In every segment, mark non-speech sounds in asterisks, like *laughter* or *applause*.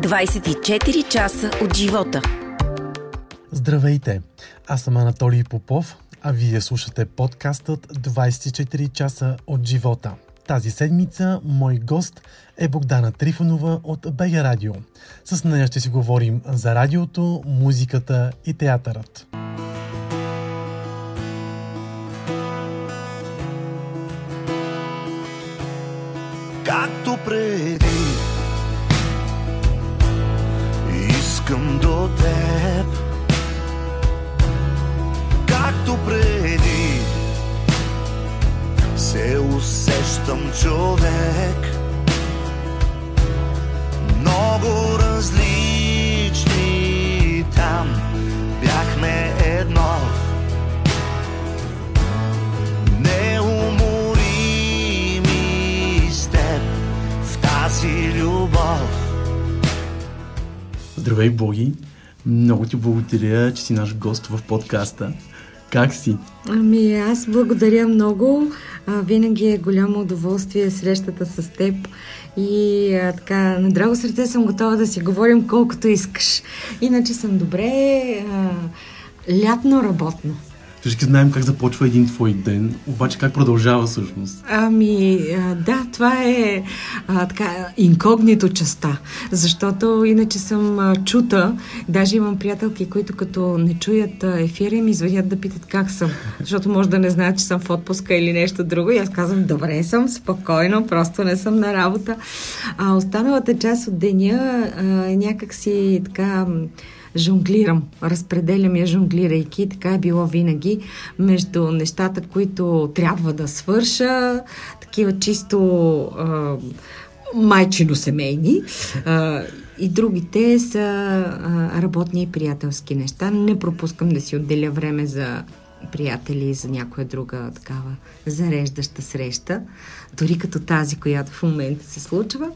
24 часа от живота. Здравейте! Аз съм Анатолий Попов, а вие слушате подкастът 24 часа от живота. Тази седмица мой гост е Богдана Трифонова от БГ Радио. С нея ще си говорим за радиото, музиката и театърът. Човек Много различни там Бяхме едно Неуморими с теб В тази любов Здравей, Боги! Много ти благодаря, че си наш гост в подкаста. Как си? Ами аз благодаря много. А, винаги е голямо удоволствие срещата с теб и а, така, на драго сърце съм готова да си говорим колкото искаш. Иначе съм добре а, лятно работно. Всички знаем как започва един твой ден, обаче как продължава всъщност? Ами, да, това е а, така, инкогнито частта, защото иначе съм чута, даже имам приятелки, които като не чуят а, ефира ми звънят да питат как съм, защото може да не знаят, че съм в отпуска или нещо друго и аз казвам, добре съм, спокойно, просто не съм на работа. А останалата част от деня а, някак си така жонглирам, разпределям я жонглирайки, така е било винаги, между нещата, които трябва да свърша, такива чисто а, майчино-семейни, а, и другите са а, работни и приятелски неща. Не пропускам да си отделя време за приятели за някоя друга такава зареждаща среща, дори като тази, която в момента се случва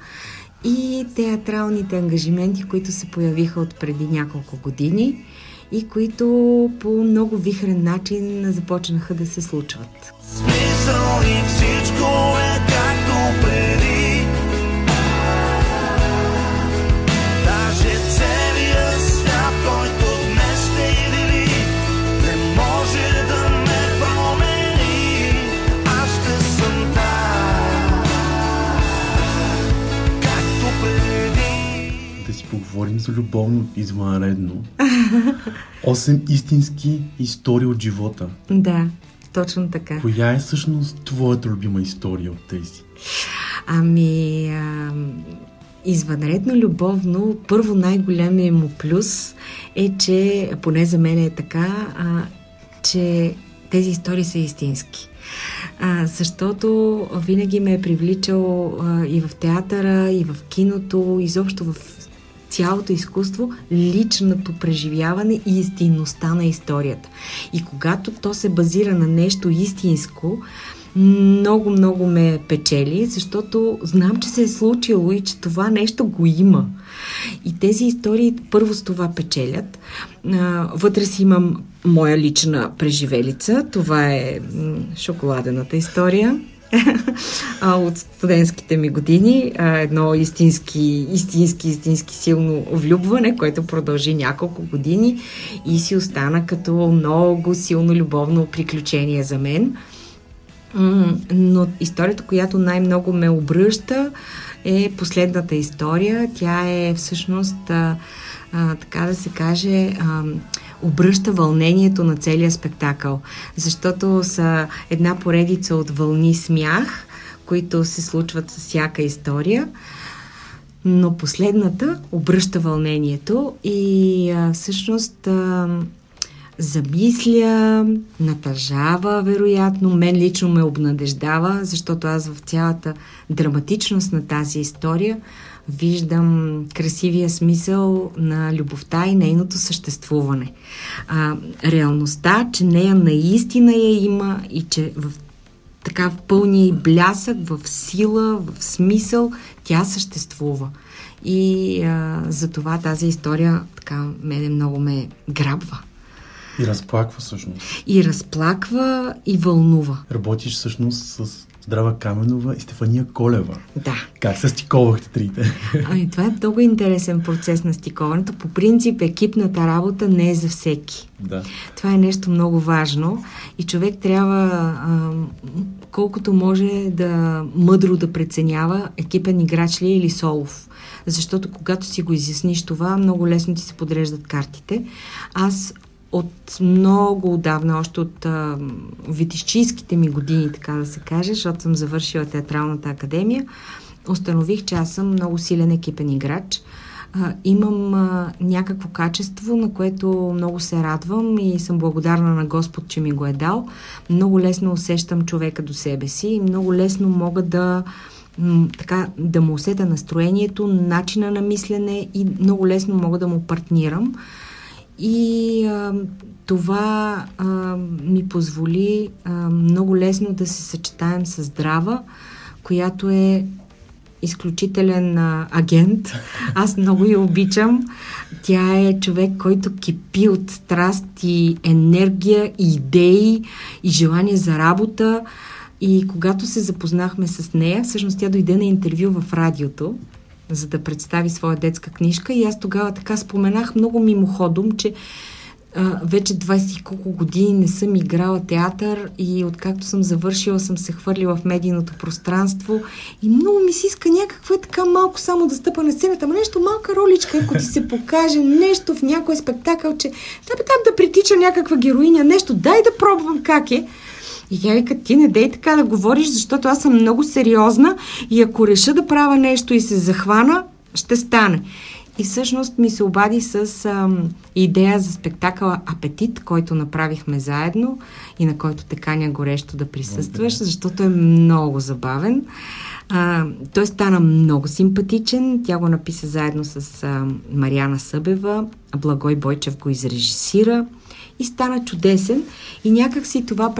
и театралните ангажименти, които се появиха от преди няколко години и които по много вихрен начин започнаха да се случват. Смисъл и всичко е както преди поговорим за любовно извънредно. *laughs* Осем истински истории от живота. Да, точно така. Коя е всъщност твоята любима история от тези? Ами, а, извънредно любовно, първо най-големия му плюс е, че, поне за мен е така, а, че тези истории са истински. А, защото винаги ме е привличал а, и в театъра, и в киното, изобщо в цялото изкуство, личното преживяване и истинността на историята. И когато то се базира на нещо истинско, много, много ме печели, защото знам, че се е случило и че това нещо го има. И тези истории първо с това печелят. Вътре си имам моя лична преживелица. Това е шоколадената история *laughs* от студентските ми години. Едно истински, истински, истински силно влюбване, което продължи няколко години и си остана като много силно любовно приключение за мен. Но историята, която най-много ме обръща, е последната история. Тя е всъщност, така да се каже, обръща вълнението на целия спектакъл. Защото са една поредица от вълни смях, които се случват с всяка история. Но последната обръща вълнението и а, всъщност а, замисля, натъжава, вероятно. Мен лично ме обнадеждава, защото аз в цялата драматичност на тази история виждам красивия смисъл на любовта и нейното съществуване. А, реалността, че нея наистина я има и че в така в пълния и блясък, в сила, в смисъл, тя съществува. И а, за това тази история така мене много ме грабва. И разплаква всъщност. И разплаква, и вълнува. Работиш всъщност с Здрава Каменова и Стефания Колева. Да. Как се стиковахте трите? Ами, това е много интересен процес на стиковането. По принцип, екипната работа не е за всеки. Да. Това е нещо много важно и човек трябва а, колкото може да мъдро да преценява екипен играч ли е или солов. Защото когато си го изясниш това, много лесно ти се подреждат картите. Аз от много отдавна, още от а, витищийските ми години, така да се каже, защото съм завършила театралната академия, установих, че аз съм много силен екипен играч. А, имам а, някакво качество, на което много се радвам и съм благодарна на Господ, че ми го е дал. Много лесно усещам човека до себе си и много лесно мога да така, да му усета настроението, начина на мислене и много лесно мога да му партнирам. И а, това а, ми позволи а, много лесно да се съчетаем с здрава, която е изключителен а, агент. *laughs* Аз много я обичам. Тя е човек, който кипи от страст и енергия, и идеи, и желание за работа. И когато се запознахме с нея, всъщност тя дойде на интервю в радиото за да представи своя детска книжка. И аз тогава така споменах много мимоходом, че а, вече 20 колко години не съм играла театър и откакто съм завършила съм се хвърлила в медийното пространство и много ми се иска някакво е така малко само да стъпа на сцената, ама нещо малка роличка, ако ти се покаже нещо в някой спектакъл, че да бе там да притича някаква героиня, нещо, дай да пробвам как е. И тя вика, ти не дей така да говориш, защото аз съм много сериозна и ако реша да правя нещо и се захвана, ще стане. И всъщност ми се обади с ам, идея за спектакъла Апетит, който направихме заедно и на който те каня горещо да присъстваш, защото е много забавен. А, той стана много симпатичен. Тя го написа заедно с а, Мариана Събева. Благой Бойчев го изрежисира и стана чудесен. И някак си това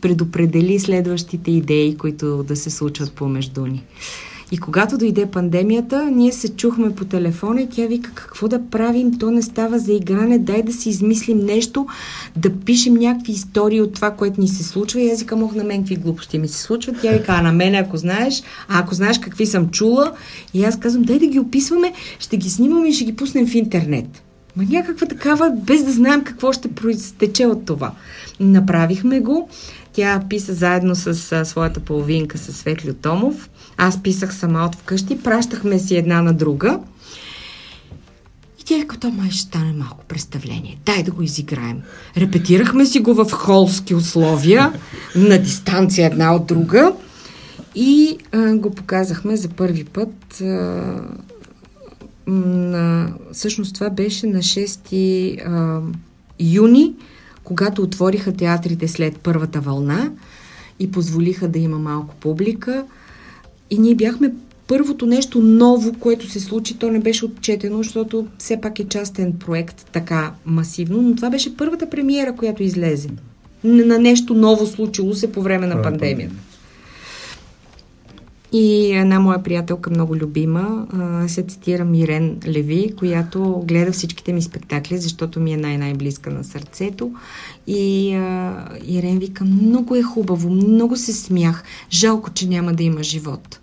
предопредели следващите идеи, които да се случват помежду ни. И когато дойде пандемията, ние се чухме по телефона и тя вика, какво да правим, то не става за игране, дай да си измислим нещо, да пишем някакви истории от това, което ни се случва. И аз викам, ох, на мен какви глупости ми се случват. Тя вика, а на мен, ако знаеш, а ако знаеш какви съм чула, и аз казвам, дай да ги описваме, ще ги снимаме и ще ги пуснем в интернет. Ма някаква такава, без да знаем какво ще проистече от това. Направихме го. Тя писа заедно с а, своята половинка, с Светли Томов. Аз писах сама от вкъщи. Пращахме си една на друга. И тя вика, то май ще стане малко представление. Дай да го изиграем. Репетирахме си го в холски условия, на дистанция една от друга. И а, го показахме за първи път а, на, всъщност това беше на 6 а, юни, когато отвориха театрите след първата вълна и позволиха да има малко публика. И ние бяхме първото нещо ново, което се случи, то не беше отчетено, защото все пак е частен проект така масивно, но това беше първата премиера, която излезе на нещо ново случило се по време на пандемията. И една моя приятелка, много любима, се цитира Мирен Леви, която гледа всичките ми спектакли, защото ми е най-най-близка на сърцето. И Ирен вика, много е хубаво, много се смях, жалко, че няма да има живот.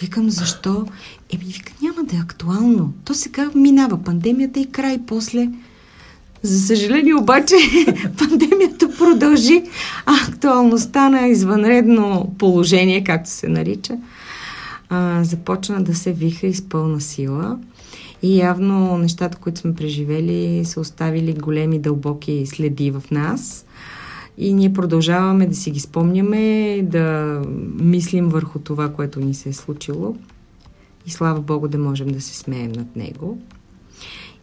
Викам, защо? Еми, вика, няма да е актуално. То сега минава пандемията и край после. За съжаление обаче *laughs* пандемията продължи, а актуалността на извънредно положение, както се нарича, а, започна да се виха из пълна сила. И явно нещата, които сме преживели, са оставили големи дълбоки следи в нас. И ние продължаваме да си ги спомняме, да мислим върху това, което ни се е случило. И слава Богу да можем да се смеем над него.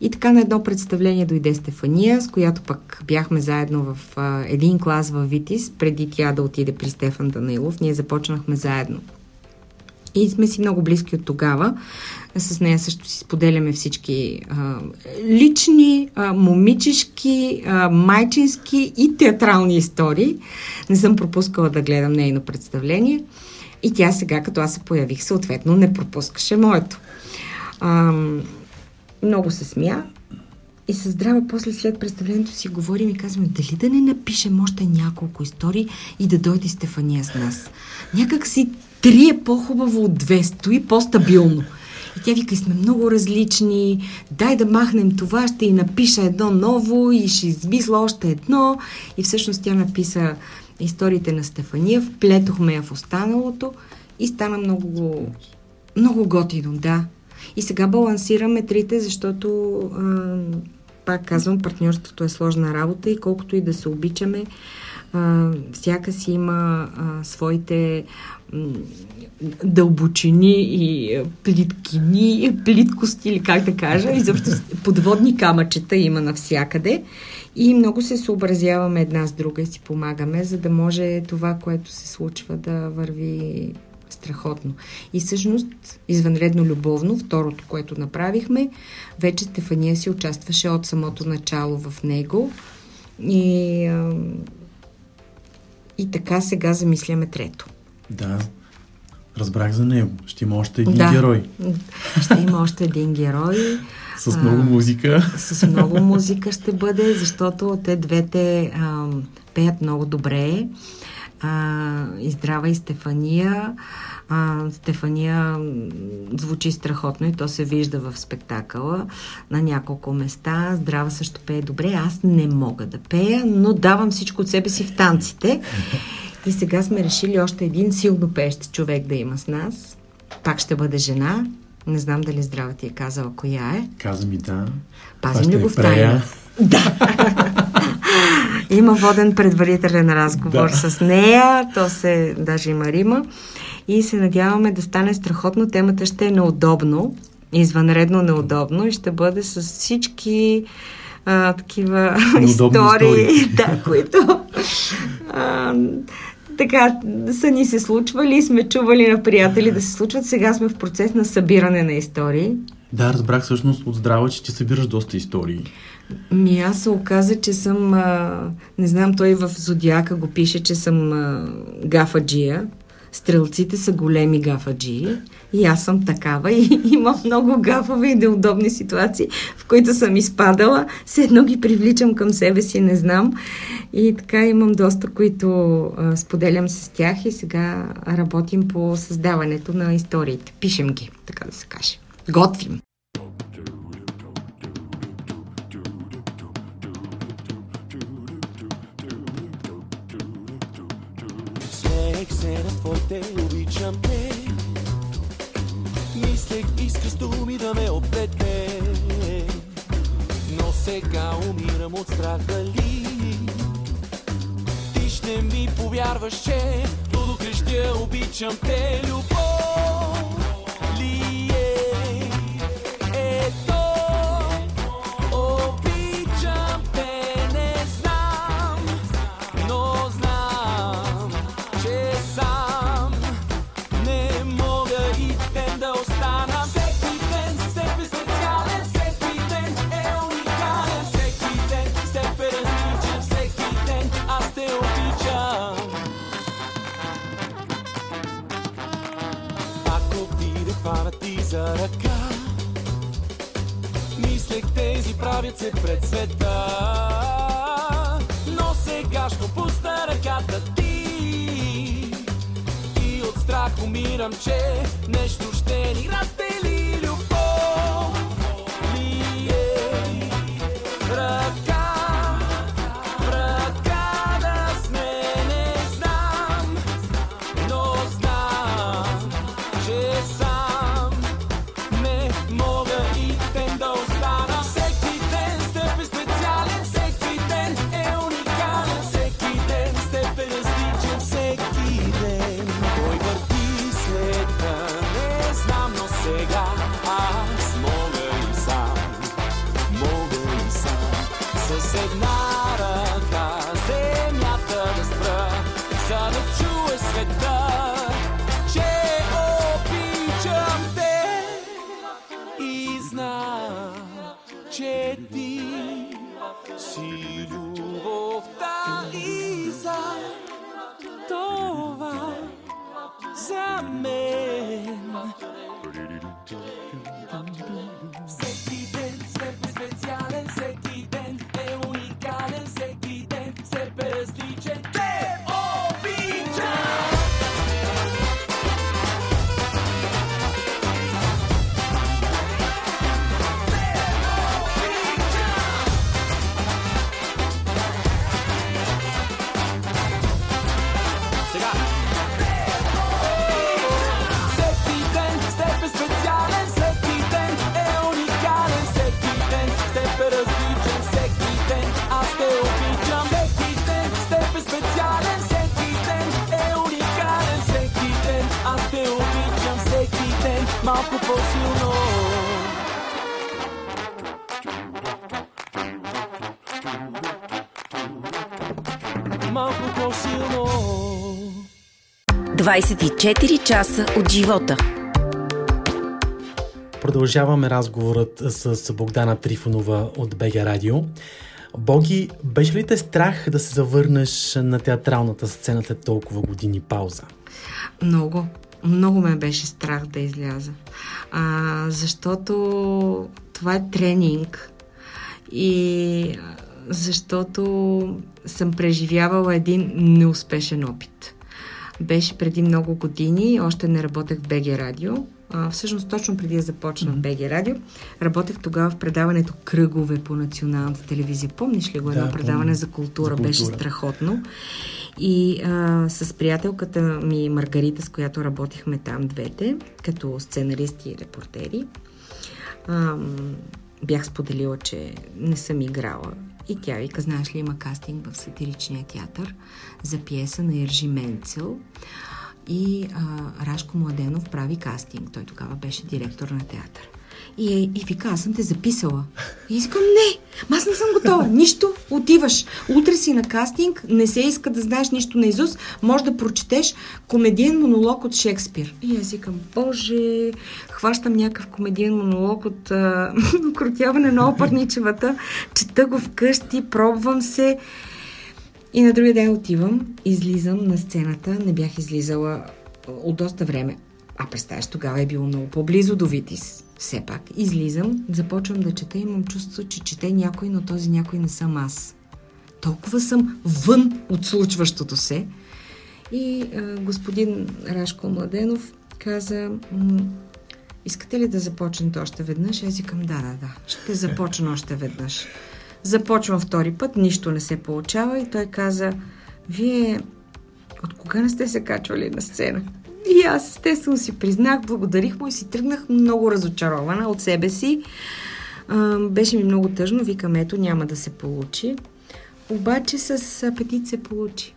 И така на едно представление дойде Стефания, с която пък бяхме заедно в а, един клас в Витис, преди тя да отиде при Стефан Данилов. Ние започнахме заедно. И сме си много близки от тогава. С нея също си споделяме всички а, лични, а, момичешки, а, майчински и театрални истории. Не съм пропускала да гледам нейно представление. И тя сега, като аз се появих, съответно не пропускаше моето. А, много се смя и със здрава после след представлението си говорим и казваме, дали да не напишем още няколко истории и да дойде Стефания с нас. Някак си три е по-хубаво от две, стои по-стабилно. И тя вика, сме много различни, дай да махнем това, ще и напиша едно ново и ще измисля още едно. И всъщност тя написа историите на Стефания, вплетохме я в останалото и стана много, много готино, да. И сега балансираме трите, защото, а, пак казвам, партньорството е сложна работа и колкото и да се обичаме, а, всяка си има а, своите дълбочини и плиткини, плиткости или как да кажа, изобщо подводни камъчета има навсякъде и много се съобразяваме една с друга и си помагаме, за да може това, което се случва да върви страхотно. И всъщност, извънредно любовно, второто, което направихме, вече Стефания си участваше от самото начало в него. И, и така сега замисляме трето. Да, разбрах за него. Ще има още един да, герой. Ще има още един герой. *laughs* С много а, музика. С много музика ще бъде, защото те двете а, пеят много добре. А, и Здрава и Стефания. А, Стефания звучи страхотно и то се вижда в спектакъла на няколко места. Здрава също пее добре. Аз не мога да пея, но давам всичко от себе си в танците. И сега сме решили още един силно пеещ човек да има с нас. Пак ще бъде жена. Не знам дали здрава ти е казала коя е. Каза ми да. Пазим ли го в тайна? Да. има воден предварителен разговор да. с нея. То се, даже има Рима. И се надяваме да стане страхотно. Темата ще е неудобно. Извънредно неудобно и ще бъде с всички а, такива истории, истории, *laughs* да, които а, така са ни се случвали, сме чували на приятели да се случват. Сега сме в процес на събиране на истории. Да, разбрах всъщност от здраво, че ти събираш доста истории. Ми аз се оказа, че съм, а, не знам, той в Зодиака го пише, че съм а, гафаджия. Стрелците са големи гафаджии и аз съм такава и *laughs* имам много гафови и неудобни ситуации, в които съм изпадала. Все едно ги привличам към себе си, не знам. И така имам доста, които а, споделям с тях и сега работим по създаването на историите. Пишем ги, така да се каже. Готвим. Смех се на обичам те. Мислех, искаш думи да ме оплетне. Но сега умирам от страх дали ще ми повярваш, че Туду крещя, обичам те, любов тези правят се пред света. Но сега ще пусна ръката ти и от страх умирам, че нещо ще ни раздели 24 часа от живота. Продължаваме разговорът с Богдана Трифонова от БГ Радио. Боги, беше ли те страх да се завърнеш на театралната сцена след толкова години пауза? Много. Много ме беше страх да изляза. А, защото това е тренинг. И защото съм преживявала един неуспешен опит. Беше преди много години, още не работех в БГ Радио. А, всъщност, точно преди да започна в БГ Радио, работех тогава в предаването Кръгове по националната телевизия. Помниш ли го? Да, Едно помня. предаване за култура. За Беше култура. страхотно. И а, с приятелката ми Маргарита, с която работихме там двете, като сценаристи и репортери, ам, бях споделила, че не съм играла. И тя вика, знаеш ли, има кастинг в сатиричния театър за пиеса на Ержи Менцел. И а, Рашко Младенов прави кастинг. Той тогава беше директор на театър. И, и вика, аз съм те записала. И искам, не, аз не съм готова. Нищо, отиваш. Утре си на кастинг, не се иска да знаеш нищо на Изус, може да прочетеш комедиен монолог от Шекспир. И аз викам, боже, хващам някакъв комедиен монолог от а, *laughs* крутяване на опърничевата, чета го вкъщи, пробвам се. И на другия ден отивам, излизам на сцената, не бях излизала от доста време. А представяш, тогава е било много по-близо до Витис. Все пак, излизам, започвам да чета, имам чувство, че чете някой, но този някой не съм аз. Толкова съм вън от случващото се. И а, господин Рашко Младенов каза, искате ли да започнете още веднъж? Аз викам, да, да, да, ще *laughs* започна още веднъж. Започвам втори път, нищо не се получава и той каза, вие от кога не сте се качвали на сцена? И аз естествено си признах, благодарих му и си тръгнах много разочарована от себе си. А, беше ми много тъжно, викам, ето няма да се получи. Обаче с апетит се получи.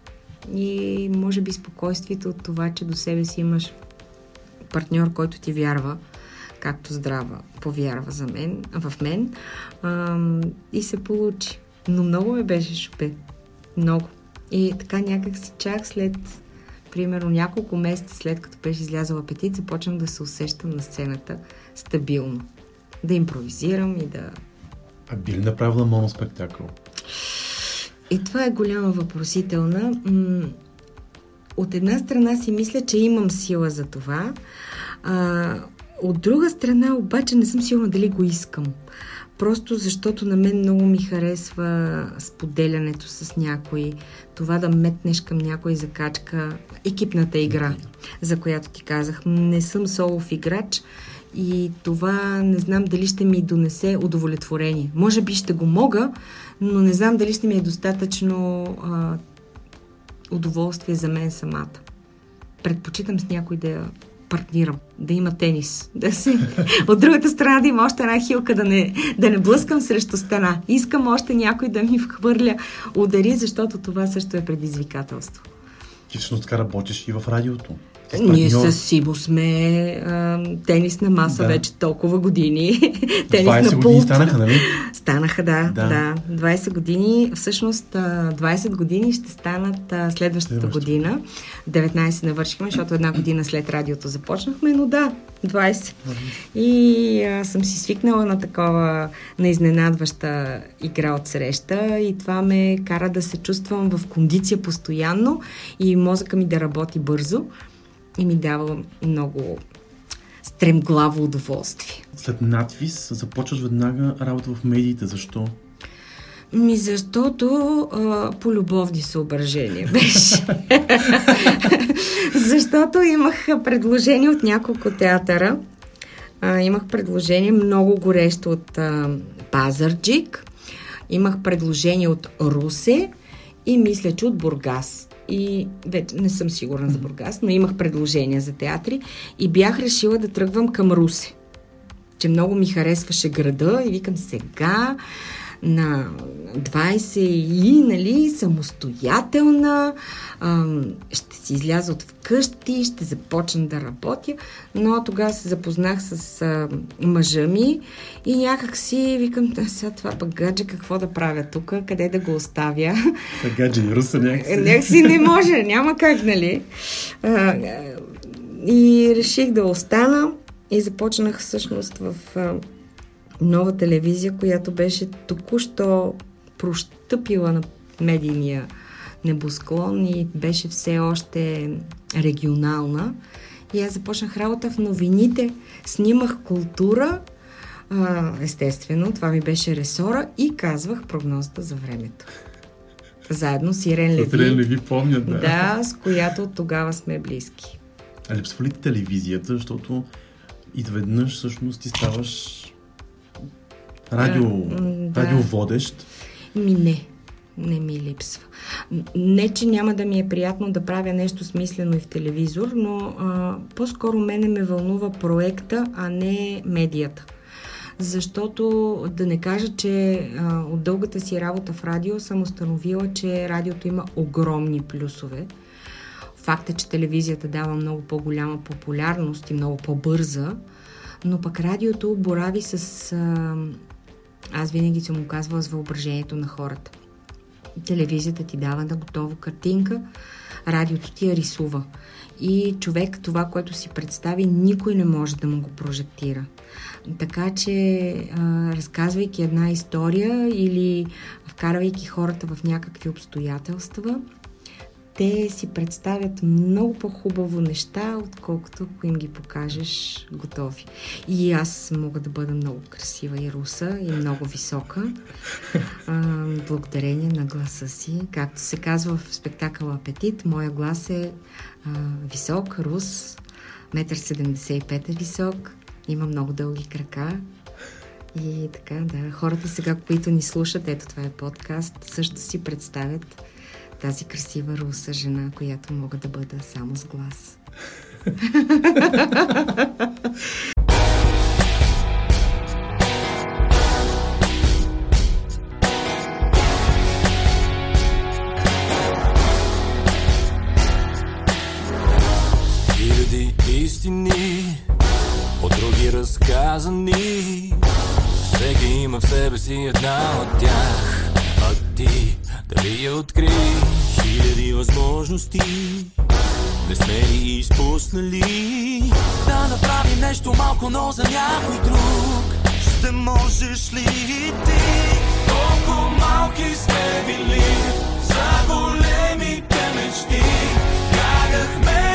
И може би спокойствието от това, че до себе си имаш партньор, който ти вярва, както здрава повярва за мен, в мен. А, и се получи. Но много ме беше шупе. Много. И така някак си чак след примерно няколко месеца след като беше излязъл апетит, започнах да се усещам на сцената стабилно. Да импровизирам и да... А би ли направила моноспектакъл? И това е голяма въпросителна. От една страна си мисля, че имам сила за това, а, от друга страна обаче не съм сигурна дали го искам. Просто защото на мен много ми харесва споделянето с някой, това да метнеш към някой закачка, екипната игра, за която ти казах. Не съм солов играч и това не знам дали ще ми донесе удовлетворение. Може би ще го мога, но не знам дали ще ми е достатъчно а, удоволствие за мен самата. Предпочитам с някой да я партнирам, да има тенис, да се... От другата страна да има още една хилка, да не, да не блъскам срещу стена. Искам още някой да ми вхвърля удари, защото това също е предизвикателство. Ти всъщност така работиш и в радиото. Ние с Сибо сме а, тенисна маса Да. вече толкова години. *laughs* 20 Тенисна години станаха, нали? Станаха, да, Да. да. да. 20 години, всъщност а, 20 години ще станат а, следващата Следващата. година. 19 навършихме, защото една година след радиото започнахме, но да, 20. И а, съм си свикнала на такова, на изненадваща игра от среща и това ме кара да се чувствам в кондиция постоянно и мозъка ми да работи бързо и ми дава много стремглаво удоволствие. След надвис започваш веднага работа в медиите. Защо? Ми защото а, по любовни съображения беше. *laughs* защото имах предложение от няколко театъра. А, имах предложение много горещо от а, Пазарджик. Имах предложение от Русе и мисля, че от Бургас. И вече не съм сигурна за Бургас, но имах предложения за театри и бях решила да тръгвам към Русе. Че много ми харесваше града и викам сега на 20 и, нали, самостоятелна, ам, ще си изляза от вкъщи, ще започна да работя, но тогава се запознах с мъжа ми и някак си викам, сега това пък гадже какво да правя тук, къде да го оставя. Гадже и руса някакси. Някакси не може, няма как, нали. И реших да остана и започнах всъщност в нова телевизия, която беше току-що прощъпила на медийния небосклон и беше все още регионална. И аз започнах работа в новините, снимах култура, естествено, това ми беше ресора и казвах прогнозата за времето. Заедно с Ирен Леви. С Ирен Леви помнят, да. Да, с която от тогава сме близки. А липсва ли телевизията, защото изведнъж всъщност ти ставаш радио, да. радиоводещ? Ми не, не ми липсва. Не, че няма да ми е приятно да правя нещо смислено и в телевизор, но а, по-скоро мене ме вълнува проекта, а не медията. Защото да не кажа, че а, от дългата си работа в радио съм установила, че радиото има огромни плюсове. Факт е, че телевизията дава много по-голяма популярност и много по-бърза, но пък радиото борави с а, аз винаги съм му казвала с въображението на хората. Телевизията ти дава на готово картинка, радиото ти я рисува. И човек това, което си представи, никой не може да му го прожектира. Така че, разказвайки една история или вкарвайки хората в някакви обстоятелства, те си представят много по-хубаво неща, отколкото ако им ги покажеш готови. И аз мога да бъда много красива и руса, и много висока, а, благодарение на гласа си. Както се казва в спектакъл Апетит, моя глас е а, висок, рус, 1,75 е висок, има много дълги крака, и така, да, хората сега, които ни слушат, ето това е подкаст, също си представят тази красива руса жена, която мога да бъда само с глас. Хиляди истини, от други разказани. Всеки има в себе си една от тях, а ти дали я откри Не сме ли изпуснали. Да направим нещо малко, но за някой друг. Ще можеш ли ти? Колко малки сме били За големите мечти Бягахме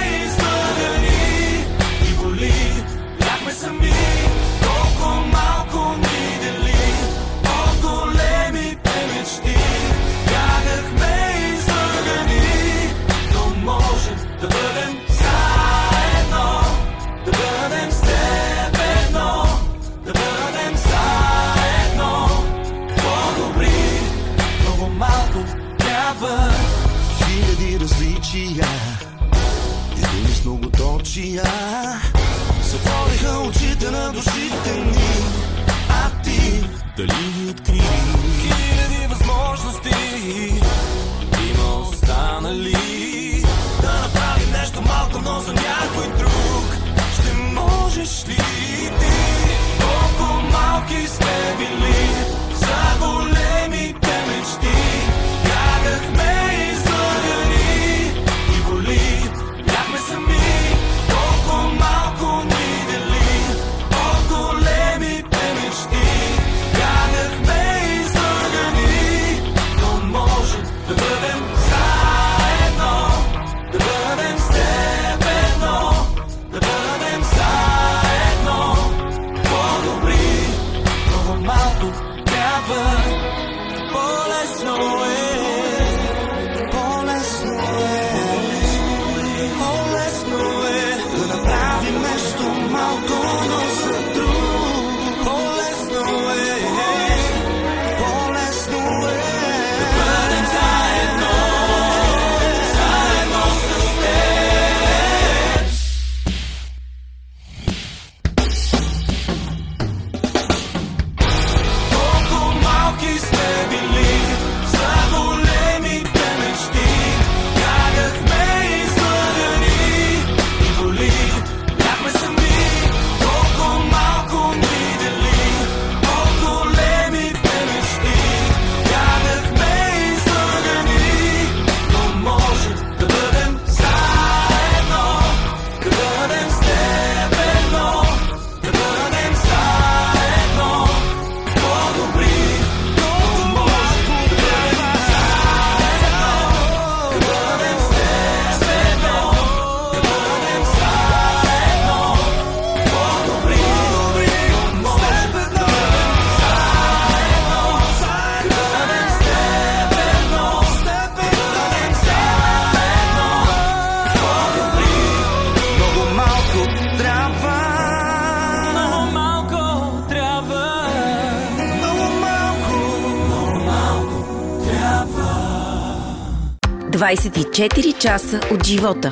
24 часа от живота.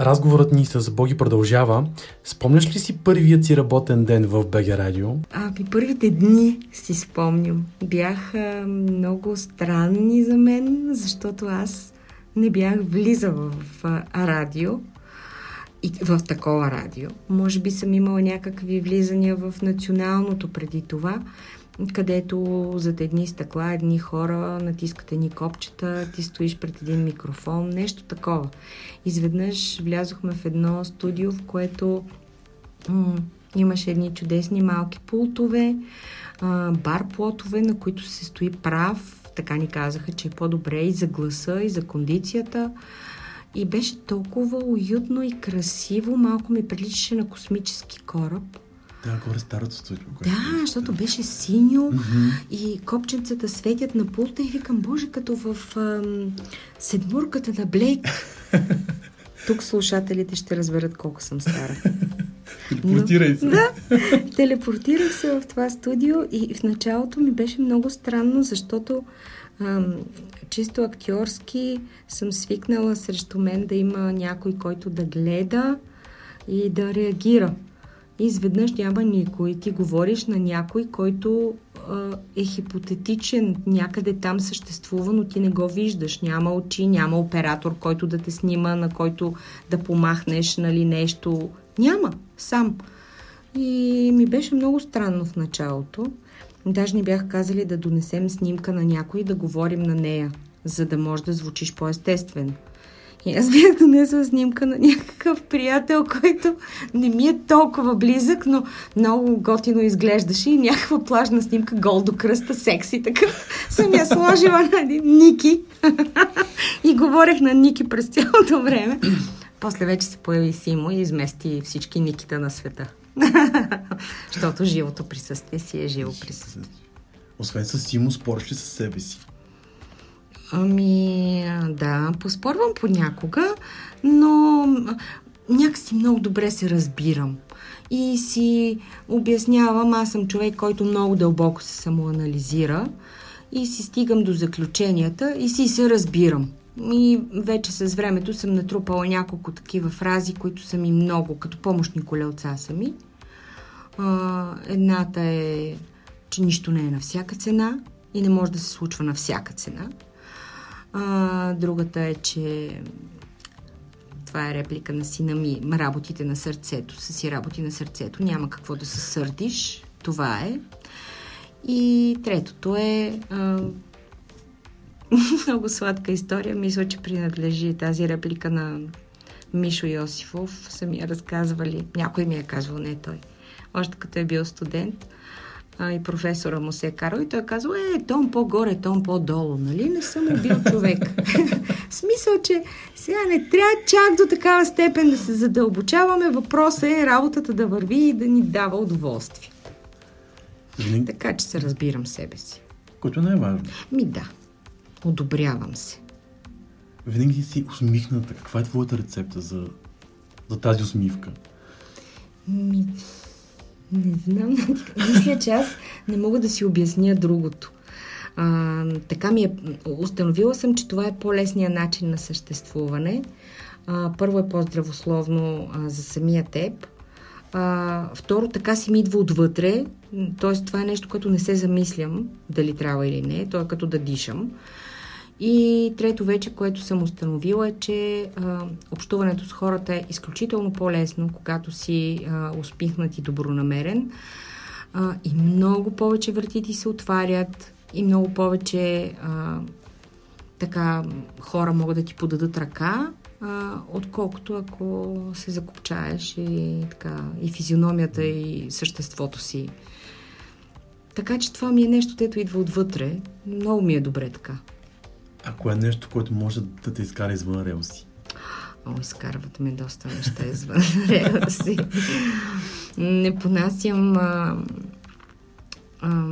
Разговорът ни с Боги продължава. Спомняш ли си първият си работен ден в БГ Радио? Ами първите дни си спомням. Бяха много странни за мен, защото аз не бях влизала в радио и в такова радио. Може би съм имала някакви влизания в националното преди това, където зад едни стъкла, едни хора натискат едни копчета, ти стоиш пред един микрофон, нещо такова. Изведнъж влязохме в едно студио, в което м- имаше едни чудесни малки пултове, а, бар плотове, на които се стои прав. Така ни казаха, че е по-добре и за гласа, и за кондицията. И беше толкова уютно и красиво, малко ми приличаше на космически кораб. Да, горе старото студио. Да, защото беше синьо и копченцата светят на пулта и викам, боже, като в ам, седмурката на Блейк. *laughs* Тук слушателите ще разберат колко съм стара. Телепортирай се. Да, телепортирах се в това студио и в началото ми беше много странно, защото ам, чисто актьорски съм свикнала срещу мен да има някой, който да гледа и да реагира. Изведнъж няма никой. Ти говориш на някой, който е хипотетичен, някъде там съществува, но ти не го виждаш. Няма очи, няма оператор, който да те снима, на който да помахнеш нали, нещо. Няма, сам. И ми беше много странно в началото. Даже ни бях казали да донесем снимка на някой и да говорим на нея, за да може да звучиш по-естествено. И аз бях донесла снимка на някакъв приятел, който не ми е толкова близък, но много готино изглеждаше и някаква плажна снимка, гол до кръста, секси, така. Съм я сложила на един Ники и говорех на Ники през цялото време. После вече се появи Симо и измести всички Никита на света. Защото живото присъствие си е живо присъствие. Освен с Симо, спориш ли със себе си? Ами, да, поспорвам понякога, но някакси много добре се разбирам. И си обяснявам, аз съм човек, който много дълбоко се самоанализира и си стигам до заключенията и си се разбирам. И вече с времето съм натрупала няколко такива фрази, които са ми много, като помощни колелца сами. А, едната е, че нищо не е на всяка цена и не може да се случва на всяка цена. А, другата е, че това е реплика на сина ми. Работите на сърцето са си работи на сърцето. Няма какво да се сърдиш. Това е. И третото е а, *laughs* много сладка история. Мисля, че принадлежи тази реплика на Мишо Йосифов. Са ми я разказвали. Някой ми е казвал, не той. Още като е бил студент а, и професора му се е карал и той е казал, е, тон по-горе, тон по-долу, нали? Не съм убил човек. *laughs* В смисъл, че сега не трябва чак до такава степен да се задълбочаваме. Въпросът е работата да върви и да ни дава удоволствие. Винаги, Така че се разбирам себе си. което е най-важно. Ми да, одобрявам се. Винаги си усмихната. Каква е твоята рецепта за, за тази усмивка? Ми, не знам. Мисля, че аз не мога да си обясня другото. А, така ми е. Установила съм, че това е по-лесният начин на съществуване. А, първо е по-здравословно а, за самия теб. А, второ, така си ми идва отвътре. Тоест, това е нещо, което не се замислям дали трябва или не. То е като да дишам. И трето вече, което съм установила е, че а, общуването с хората е изключително по-лесно, когато си а, успихнат и добронамерен. А, и много повече врати ти се отварят и много повече а, така хора могат да ти подадат ръка, а, отколкото ако се закопчаеш и, така, и физиономията и съществото си. Така че това ми е нещо, дето идва отвътре. Много ми е добре така. Ако е нещо, което може да те изкара извън релси. О, изкарват ме доста неща извън *laughs* релси. Не понасям а, а,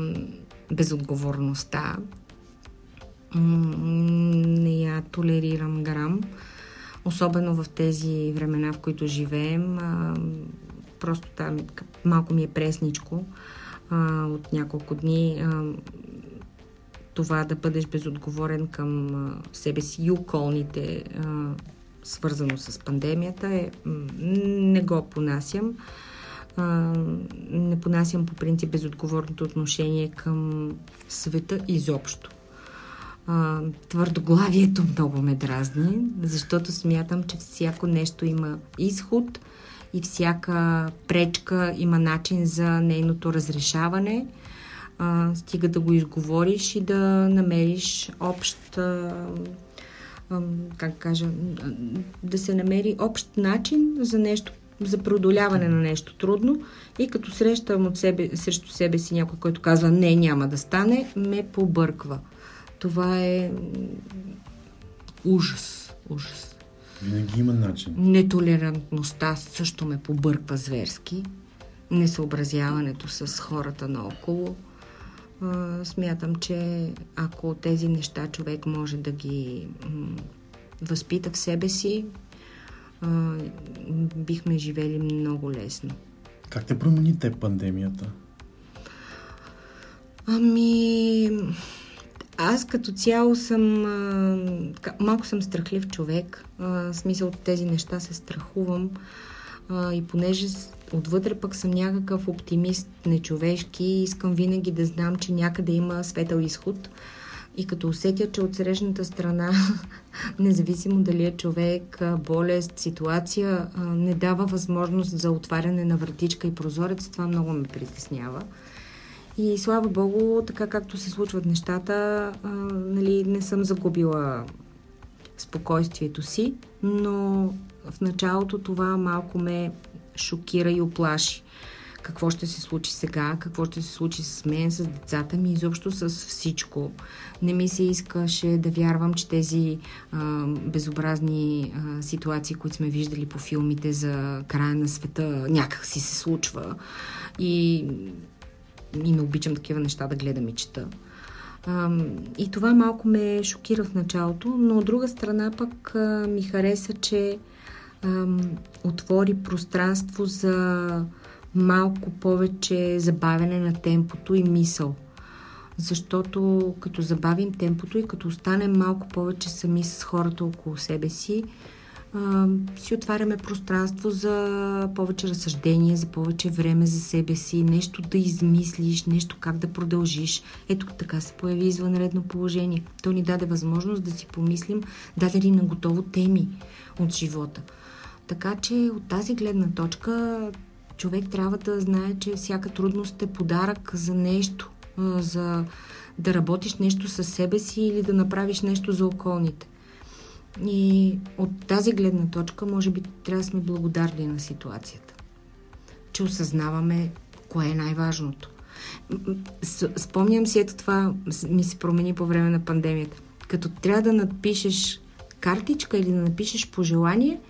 безотговорността. Не я толерирам грам. Особено в тези времена, в които живеем. А, просто там малко ми е пресничко. А, от няколко дни а, това да бъдеш безотговорен към себе си и околните, свързано с пандемията, е, не го понасям. Не понасям по принцип безотговорното отношение към света изобщо. Твърдоглавието много ме дразни, защото смятам, че всяко нещо има изход и всяка пречка има начин за нейното разрешаване. А, стига да го изговориш и да намериш общ, а, а, как кажа, да се намери общ начин за нещо, за преодоляване на нещо трудно и като срещам от себе, срещу себе си някой, който казва не, няма да стане, ме побърква. Това е ужас, ужас. Винаги има начин. Нетолерантността също ме побърква зверски. Несъобразяването с хората наоколо. Смятам, че ако тези неща човек може да ги възпита в себе си, бихме живели много лесно. Как те промени те пандемията? Ами, аз като цяло съм, а, малко съм страхлив човек. А, в смисъл от тези неща се страхувам. А, и понеже отвътре пък съм някакъв оптимист, нечовешки, искам винаги да знам, че някъде има светъл изход. И като усетя, че от срещната страна, *laughs* независимо дали е човек, а, болест, ситуация, а, не дава възможност за отваряне на вратичка и прозорец, това много ме притеснява. И слава Богу, така както се случват нещата, а, нали, не съм загубила спокойствието си, но в началото това малко ме шокира и оплаши. Какво ще се случи сега, какво ще се случи с мен, с децата ми, изобщо с всичко. Не ми се искаше да вярвам, че тези а, безобразни а, ситуации, които сме виждали по филмите за края на света, някак си се случва. И и не обичам такива неща да гледам и чета. Ам, и това малко ме шокира в началото, но от друга страна пък а, ми хареса, че ам, отвори пространство за малко повече забавяне на темпото и мисъл. Защото като забавим темпото и като останем малко повече сами с хората около себе си, си отваряме пространство за повече разсъждение, за повече време за себе си, нещо да измислиш, нещо как да продължиш. Ето така се появи извънредно положение. То ни даде възможност да си помислим, даде ли на готово теми от живота. Така че от тази гледна точка човек трябва да знае, че всяка трудност е подарък за нещо, за да работиш нещо със себе си или да направиш нещо за околните. И от тази гледна точка, може би, трябва да сме благодарни на ситуацията. Че осъзнаваме кое е най-важното. Спомням си, ето това ми се промени по време на пандемията. Като трябва да надпишеш картичка или да напишеш пожелание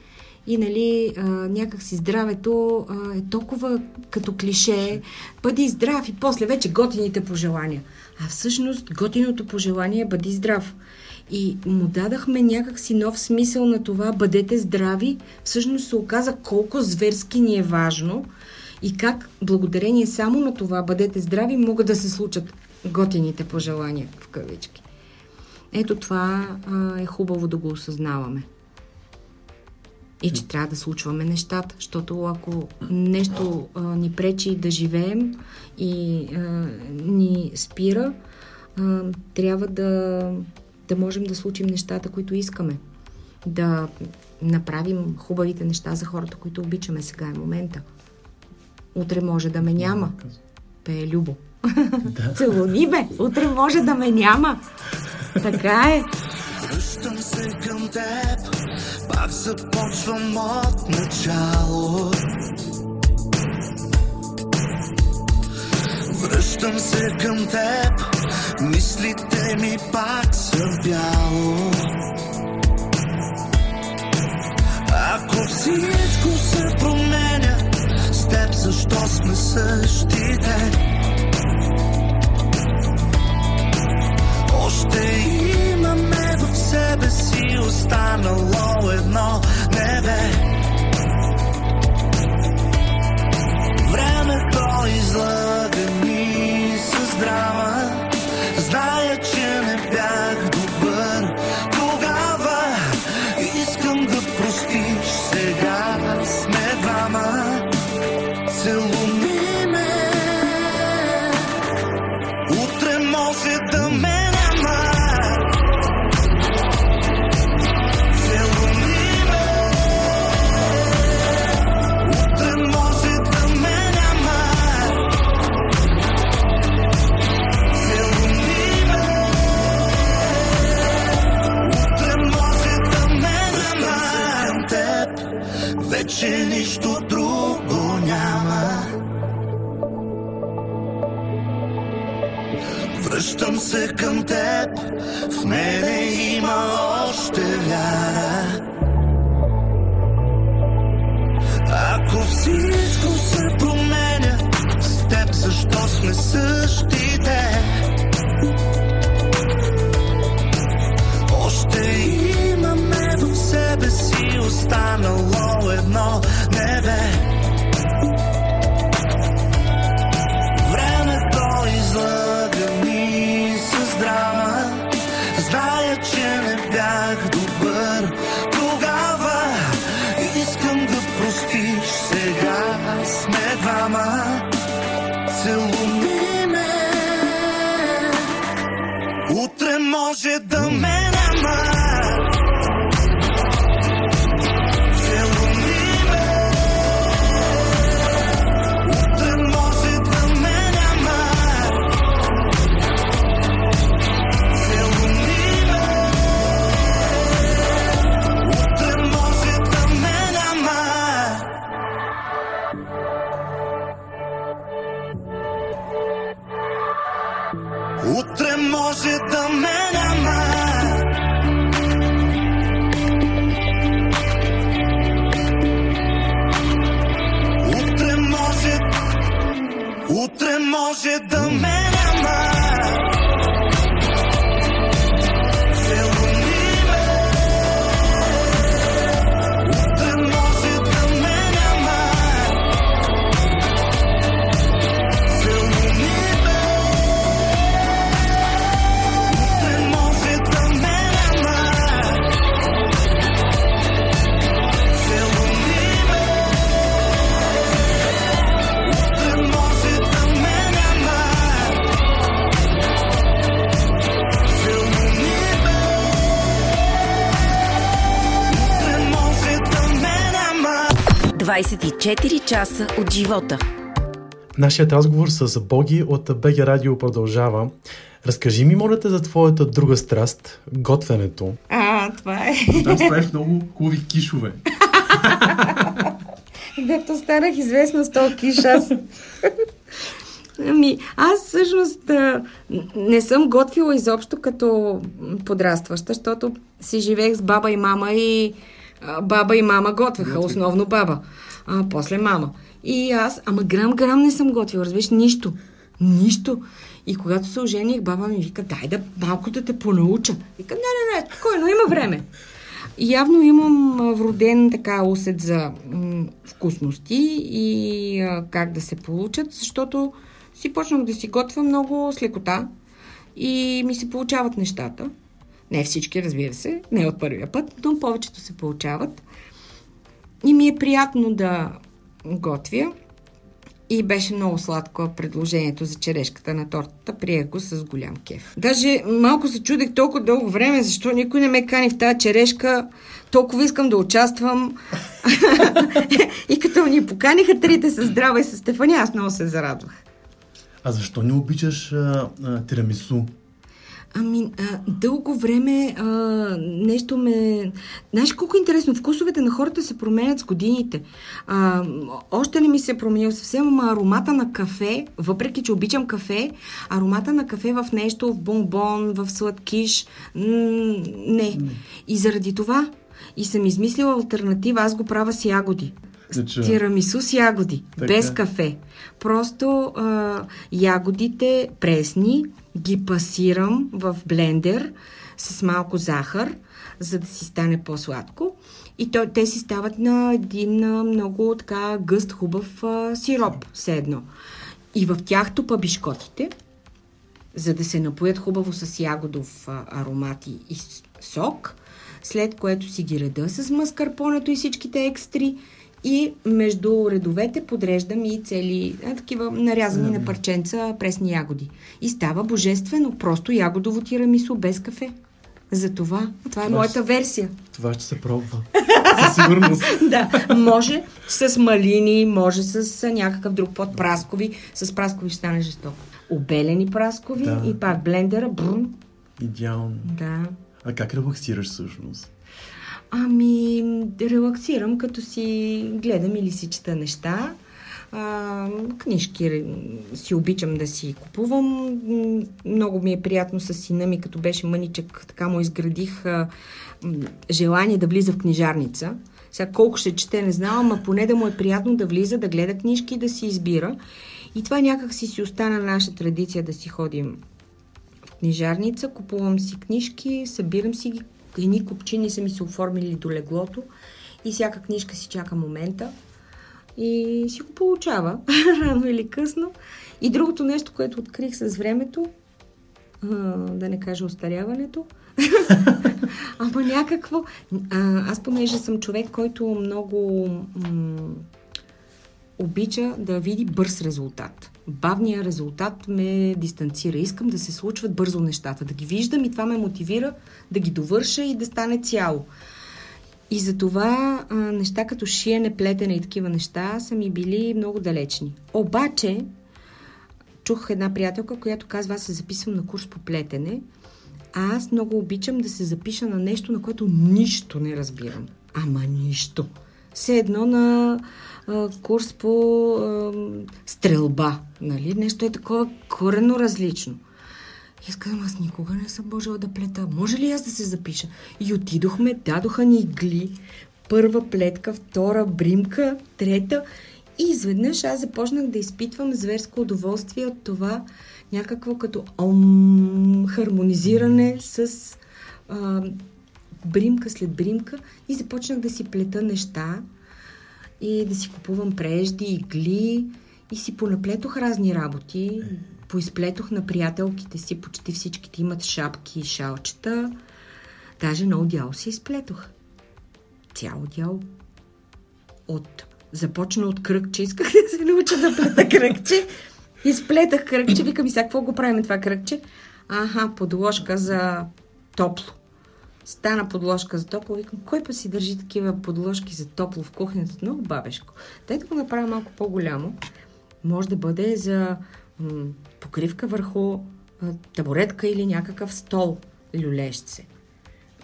и нали, а, някакси здравето а, е толкова като клише. Бъди здрав и после вече готините пожелания. А всъщност готиното пожелание е бъди здрав. И му дадахме някакси нов смисъл на това бъдете здрави. Всъщност се оказа колко зверски ни е важно и как благодарение само на това бъдете здрави могат да се случат готините пожелания в кавички. Ето това а, е хубаво да го осъзнаваме. И че трябва да случваме нещата, защото ако нещо а, ни пречи да живеем и а, ни спира, а, трябва да, да можем да случим нещата, които искаме. Да направим хубавите неща за хората, които обичаме сега е момента. Утре може да ме няма. Пее Любо. Да. *laughs* Целуни бе! Утре може да ме няма. Така е. Връщам се към теб, пак започвам от начало. Връщам се към теб, мислите ми пак са в бяло. Ако всичко се променя, с теб защо сме същите? Още имаме себе си останало едно небе. Времето излага ни с драма. Утре може да ме 24 часа от живота. Нашият разговор с Боги от БГ Радио продължава. Разкажи ми, моля те, за твоята друга страст – готвенето. А, това е. Там правиш много хубави кишове. *laughs* Дето станах известна с този киш аз. Ами, аз всъщност а, не съм готвила изобщо като подрастваща, защото си живеех с баба и мама и А, баба и мама готвеха, Готвеха. основно баба. А, после мама. И аз, ама грам-грам не съм готвила, разбираш, нищо. Нищо. И когато се ожених, баба ми вика, дай да малко да те понауча. Вика, не, не, не, спокойно, има време. Явно имам вроден така усет за м- вкусности и а, как да се получат, защото си почнах да си готвя много с лекота и ми се получават нещата. Не всички, разбира се, не от първия път, но повечето се получават. И ми е приятно да готвя. И беше много сладко предложението за черешката на тортата. Приех го с голям кеф. Даже малко се чудех толкова дълго време, защо никой не ме кани в тази черешка. Толкова искам да участвам. *laughs* и като ни поканиха трите с Здрава и с Стефания, аз много се зарадвах. А защо не обичаш а, а, тирамису? Ами, а, дълго време а, нещо ме... Знаеш колко е интересно, вкусовете на хората се променят с годините. А, още не ми се е променил съвсем, ама аромата на кафе, въпреки че обичам кафе, аромата на кафе в нещо, в бомбон, в сладкиш, м- не. И заради това и съм измислила альтернатива, аз го правя с ягоди. С тирамису с ягоди, Така. без кафе. Просто а, ягодите пресни ги пасирам в блендер с малко захар, за да си стане по-сладко. И то, те си стават на един а, много така гъст, хубав а, сироп, все едно. И в тях тупа бишкотите, за да се напоят хубаво с ягодов а, аромат и, и сок, след което си ги реда с маскарпонето и всичките екстри и между редовете подреждам и цели а, такива нарязани на парченца пресни ягоди. И става божествено, просто ягодово тирамисо без кафе. Затова, това е Това моята ще- версия. Това ще се пробва. *laughs* Със сигурност. *laughs* да, може с малини, може с някакъв друг под праскови. С праскови ще стане жестоко. Обелени праскови Да. и пак блендера. Брум. Идеално. Да. А как релаксираш всъщност? Ами, релаксирам, като си гледам или си чета неща. А, книжки си обичам да си купувам. Много ми е приятно с сина ми, като беше мъничък, така му изградих а, желание да влиза в книжарница. Сега колко ще чете, не знам, ама поне да му е приятно да влиза, да гледа книжки и да си избира. И това някак си си остана наша традиция да си ходим в книжарница, купувам си книжки, събирам си ги, едни купчини са ми се оформили до леглото и всяка книжка си чака момента и си го получава *laughs* рано или късно. И другото нещо, което открих с времето, да не кажа остаряването, *laughs* ама някакво... Аз понеже съм човек, който много м- обича да види бърз резултат. Бавният резултат ме дистанцира. Искам да се случват бързо нещата, да ги виждам и това ме мотивира да ги довърша и да стане цяло. И затова а, неща като шиене, плетене и такива неща са ми били много далечни. Обаче, чух една приятелка, която казва, аз се записвам на курс по плетене, а аз много обичам да се запиша на нещо, на което нищо не разбирам. Ама нищо. Все едно на курс по а, стрелба. Нали? Нещо е такова корено различно. И аз казвам, аз никога не съм можела да плета. Може ли аз да се запиша? И отидохме, дадоха ни игли. Първа плетка, втора бримка, трета. И изведнъж аз започнах да изпитвам зверско удоволствие от това някакво като ом, хармонизиране с а, бримка след бримка и започнах да си плета неща и да си купувам прежди, игли и си понаплетох разни работи. Поизплетох на приятелките си, почти всичките имат шапки и шалчета. Даже на дяло си изплетох. Цяло дяло. От... Започна от кръгче. Исках да се науча да плета кръгче. Изплетах кръгче. Викам и сега какво го правим това кръгче? Аха, подложка за топло. Стана подложка за топло. Викам, кой па си държи такива подложки за топло в кухнята? Много бабешко. Дай да го направя малко по-голямо. Може да бъде за м- покривка върху а, табуретка или някакъв стол люлещ се.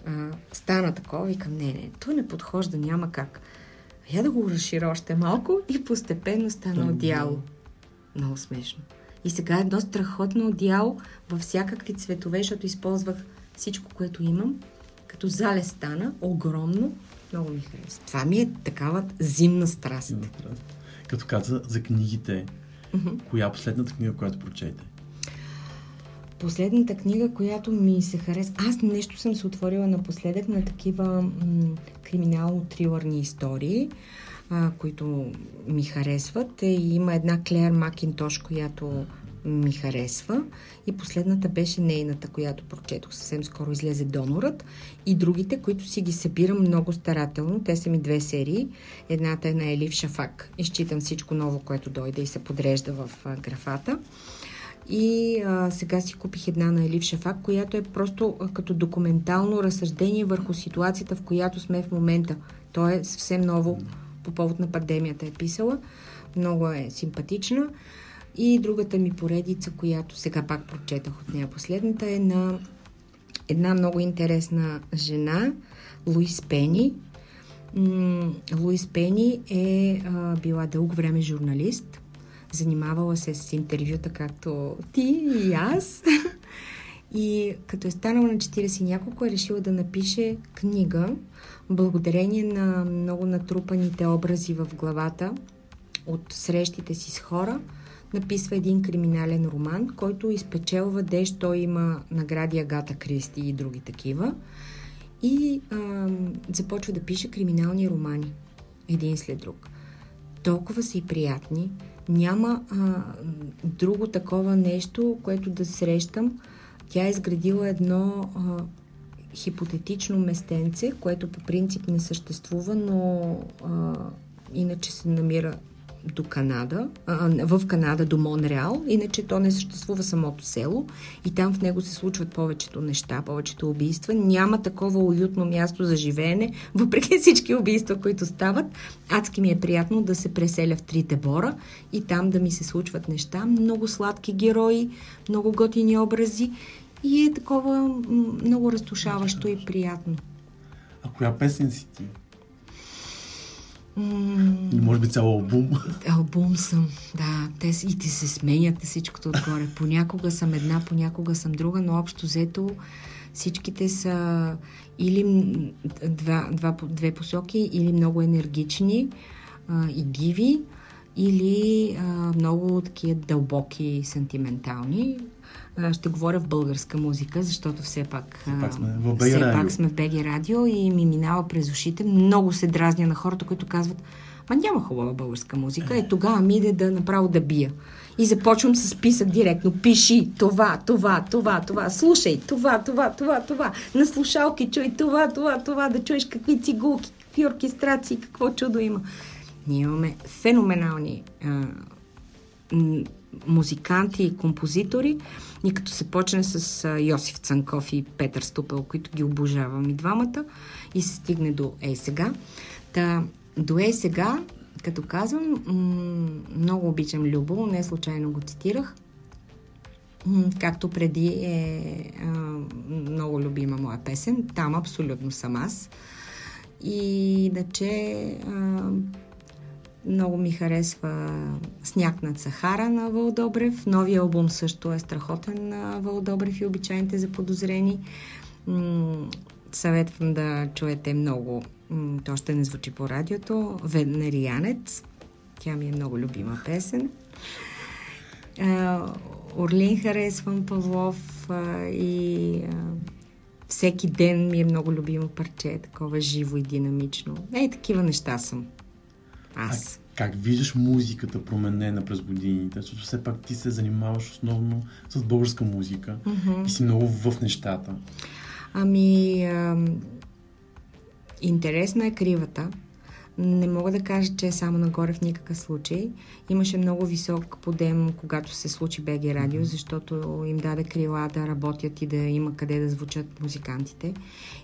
А, стана такова, викам, не, не, то не подхожда, няма как. Я да го разширя още малко и постепенно стана одеяло. Много смешно. И сега е едно страхотно одеяло във всякакви цветове, защото използвах всичко, което имам. Като зале стана, огромно Много ми харесва. Това ми е такава зимна страст. Има страст. Като каза за книгите, коя последната книга, която прочете? Последната книга, която ми се хареса... Аз нещо съм се отворила напоследък на такива м- криминално-трилърни истории, а, които ми харесват. Е, и има една Клеер Макинтош, която ми харесва. И последната беше нейната, която прочетох. Съвсем скоро излезе Донорът. И другите, които си ги събирам много старателно. Те са ми две серии. Едната е на Елив Шафак. Изчитам всичко ново, което дойде и се подрежда в графата. И а, сега си купих една на Елив Шафак, която е просто а, като документално разсъждение върху ситуацията, в която сме в момента. То е съвсем ново по повод на пандемията е писала. Много е симпатична. И другата ми поредица, която сега пак прочетах от нея последната, е на една много интересна жена, Луис Пени. Луис Пени е а, била дълго време журналист. Занимавала се с интервюта, както ти и аз. И като е станала на 40 и няколко, е решила да напише книга, благодарение на много натрупаните образи в главата от срещите си с хора, написва един криминален роман, който изпечелва деж. Той има награди Агата Кристи и други такива. И а, започва да пише криминални романи. Един след друг. Толкова са и приятни. Няма а, друго такова нещо, което да срещам. Тя е изградила едно а, хипотетично местенце, което по принцип не съществува, но а, иначе се намира до Канада, а, в Канада до Монреал, иначе то не съществува самото село и там в него се случват повечето неща, повечето убийства. Няма такова уютно място за живеене, *laughs* въпреки всички убийства, които стават. Адски ми е приятно да се преселя в трите бора и там да ми се случват неща. Много сладки герои, много готини образи и е такова много разтушаващо и приятно. А коя песен си ти? М, може би цял албум? Албум съм, да. Те и ти се сменят всичкото отгоре. Понякога съм една, понякога съм друга, но общо взето всичките са или два, два, две посоки, или много енергични а, и диви, или а, много такива дълбоки, сантиментални. А, ще говоря в българска музика, защото все пак, Все пак сме в БГ радио. БГ радио и ми минава през ушите. Много се дразня на хората, които казват, ма няма хубава българска музика. Е, тогава ми иде да направо да бия. И започвам с списък директно. Пиши това, това, това, това. Слушай това, това, това, това. На слушалки чуй това, това, това. Да чуеш какви цигулки, какви оркестрации, какво чудо има. Ние имаме феноменални а, музиканти и композитори. И като се почне с а, Йосиф Цанков и Петър Ступел, които ги обожавам и двамата, и се стигне до Ей сега. Та, до Ей сега, като казвам, м- много обичам Любо, не случайно го цитирах. М, Както преди е а, много любима моя песен. Там абсолютно съм аз. И иначе а, много ми харесва Сняг над Сахара на Вълдобрев. Новия албум също е страхотен на Вълдобрев и обичайните за подозрени. М- съветвам да чуете много. То ще не звучи по радиото. Венерианец. Тя ми е много любима песен. Орлин харесвам Павлов и всеки ден ми е много любимо парче, такова живо и динамично. Ей, такива неща съм. А Аз. как виждаш музиката променена през годините? Защото все пак ти се занимаваш основно с българска музика и си много в нещата. Ами, ам, интересна е кривата. Не мога да кажа, че е само нагоре в никакъв случай. Имаше много висок подем, когато се случи БГ Радио, защото им даде крила да работят и да има къде да звучат музикантите.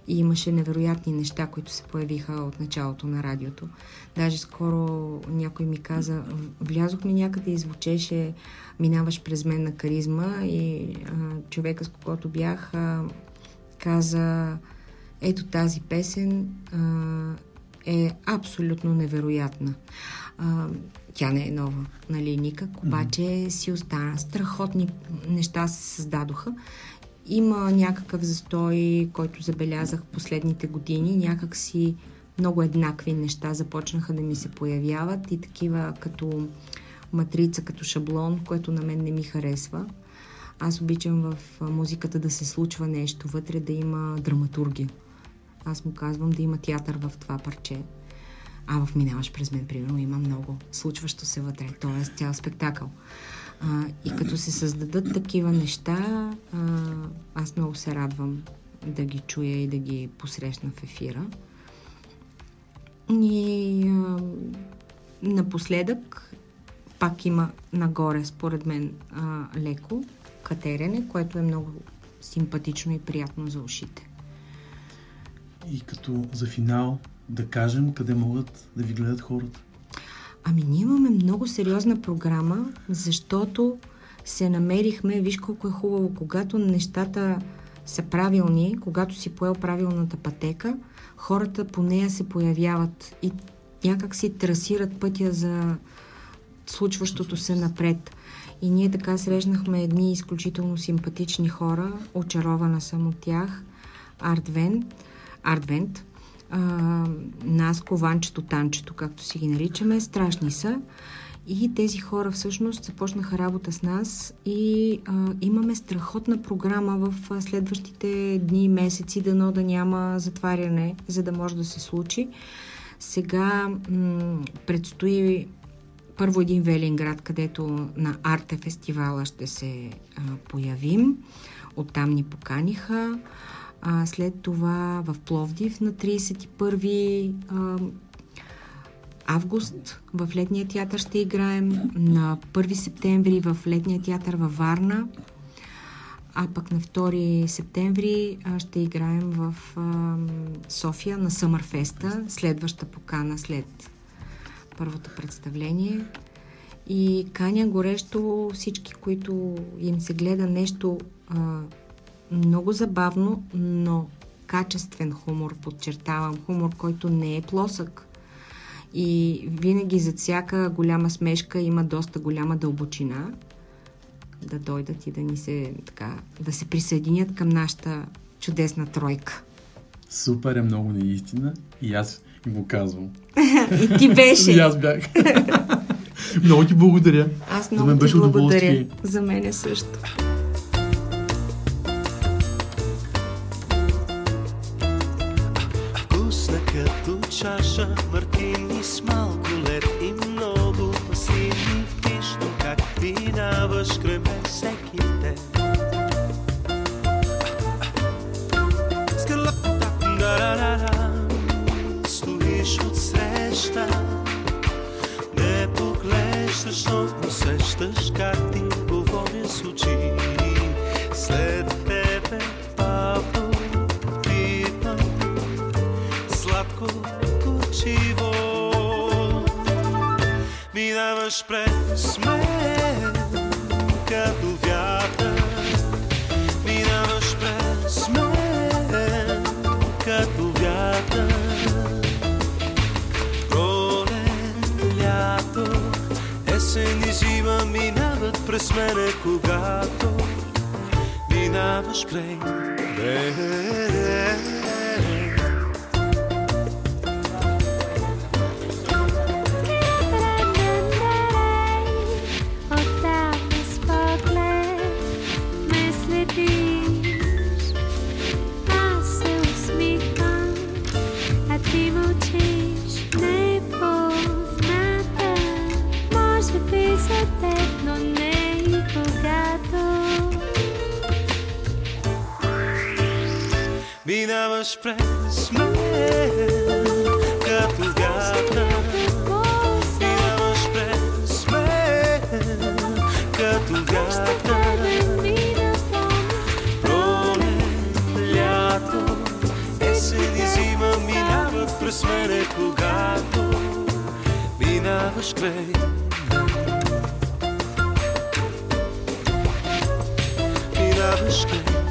И имаше невероятни неща, които се появиха от началото на радиото. Даже скоро някой ми каза, влязохме някъде и звучеше, минаваш през мен на каризма и а, човека, с когото бях, а, каза, ето тази песен а, е абсолютно невероятна. А, тя не е нова, нали, никак, обаче си остана. Страхотни неща се създадоха. Има някакъв застой, който забелязах последните години, някак си много еднакви неща започнаха да ми се появяват и такива като матрица, като шаблон, което на мен не ми харесва. Аз обичам в музиката да се случва нещо, вътре да има драматургия. Аз му казвам да има театър в това парче. А в Минаваш през мен, примерно, има много случващо се вътре, т.е. цял спектакъл. А, и като се създадат такива неща, а, аз много се радвам да ги чуя и да ги посрещна в ефира. И а, напоследък пак има нагоре, според мен, а, леко катерене, което е много симпатично и приятно за ушите. И като за финал да кажем къде могат да ви гледат хората. Ами ние имаме много сериозна програма, защото се намерихме, виж колко е хубаво, когато нещата са правилни, когато си поел правилната пътека, хората по нея се появяват и някак си трасират пътя за случващото се напред. И ние така срещнахме едни изключително симпатични хора, очарована съм от тях, Артвен, Артвент, а, Наско, Ванчето, Танчето, както си ги наричаме, страшни са. И тези хора всъщност започнаха работа с нас и а, имаме страхотна програма в следващите дни и месеци, дано да няма затваряне, за да може да се случи. Сега м- предстои първо един Велинград, където на Арте фестивала ще се а, появим. Оттам ни поканиха. А, след това в Пловдив на 31 а, август в летния театър ще играем. На 1 септември в летния театър във Варна. А пък на 2 септември ще играем в София на Съмърфеста, следваща покана след първото представление. И каня горещо всички, които им се гледа нещо много забавно, но качествен хумор, подчертавам, хумор, който не е плосък. И винаги зад всяка голяма смешка има доста голяма дълбочина. Да дойдат и да ни се, така, да се присъединят към нашата чудесна тройка. Супер е много наистина и аз им го казвам. *laughs* и ти беше. и аз бях. *laughs* много ти благодаря. Аз За много мен ти беше благодаря. За мен е също. чаша мартини Минаваш край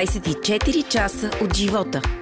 24 часа от живота.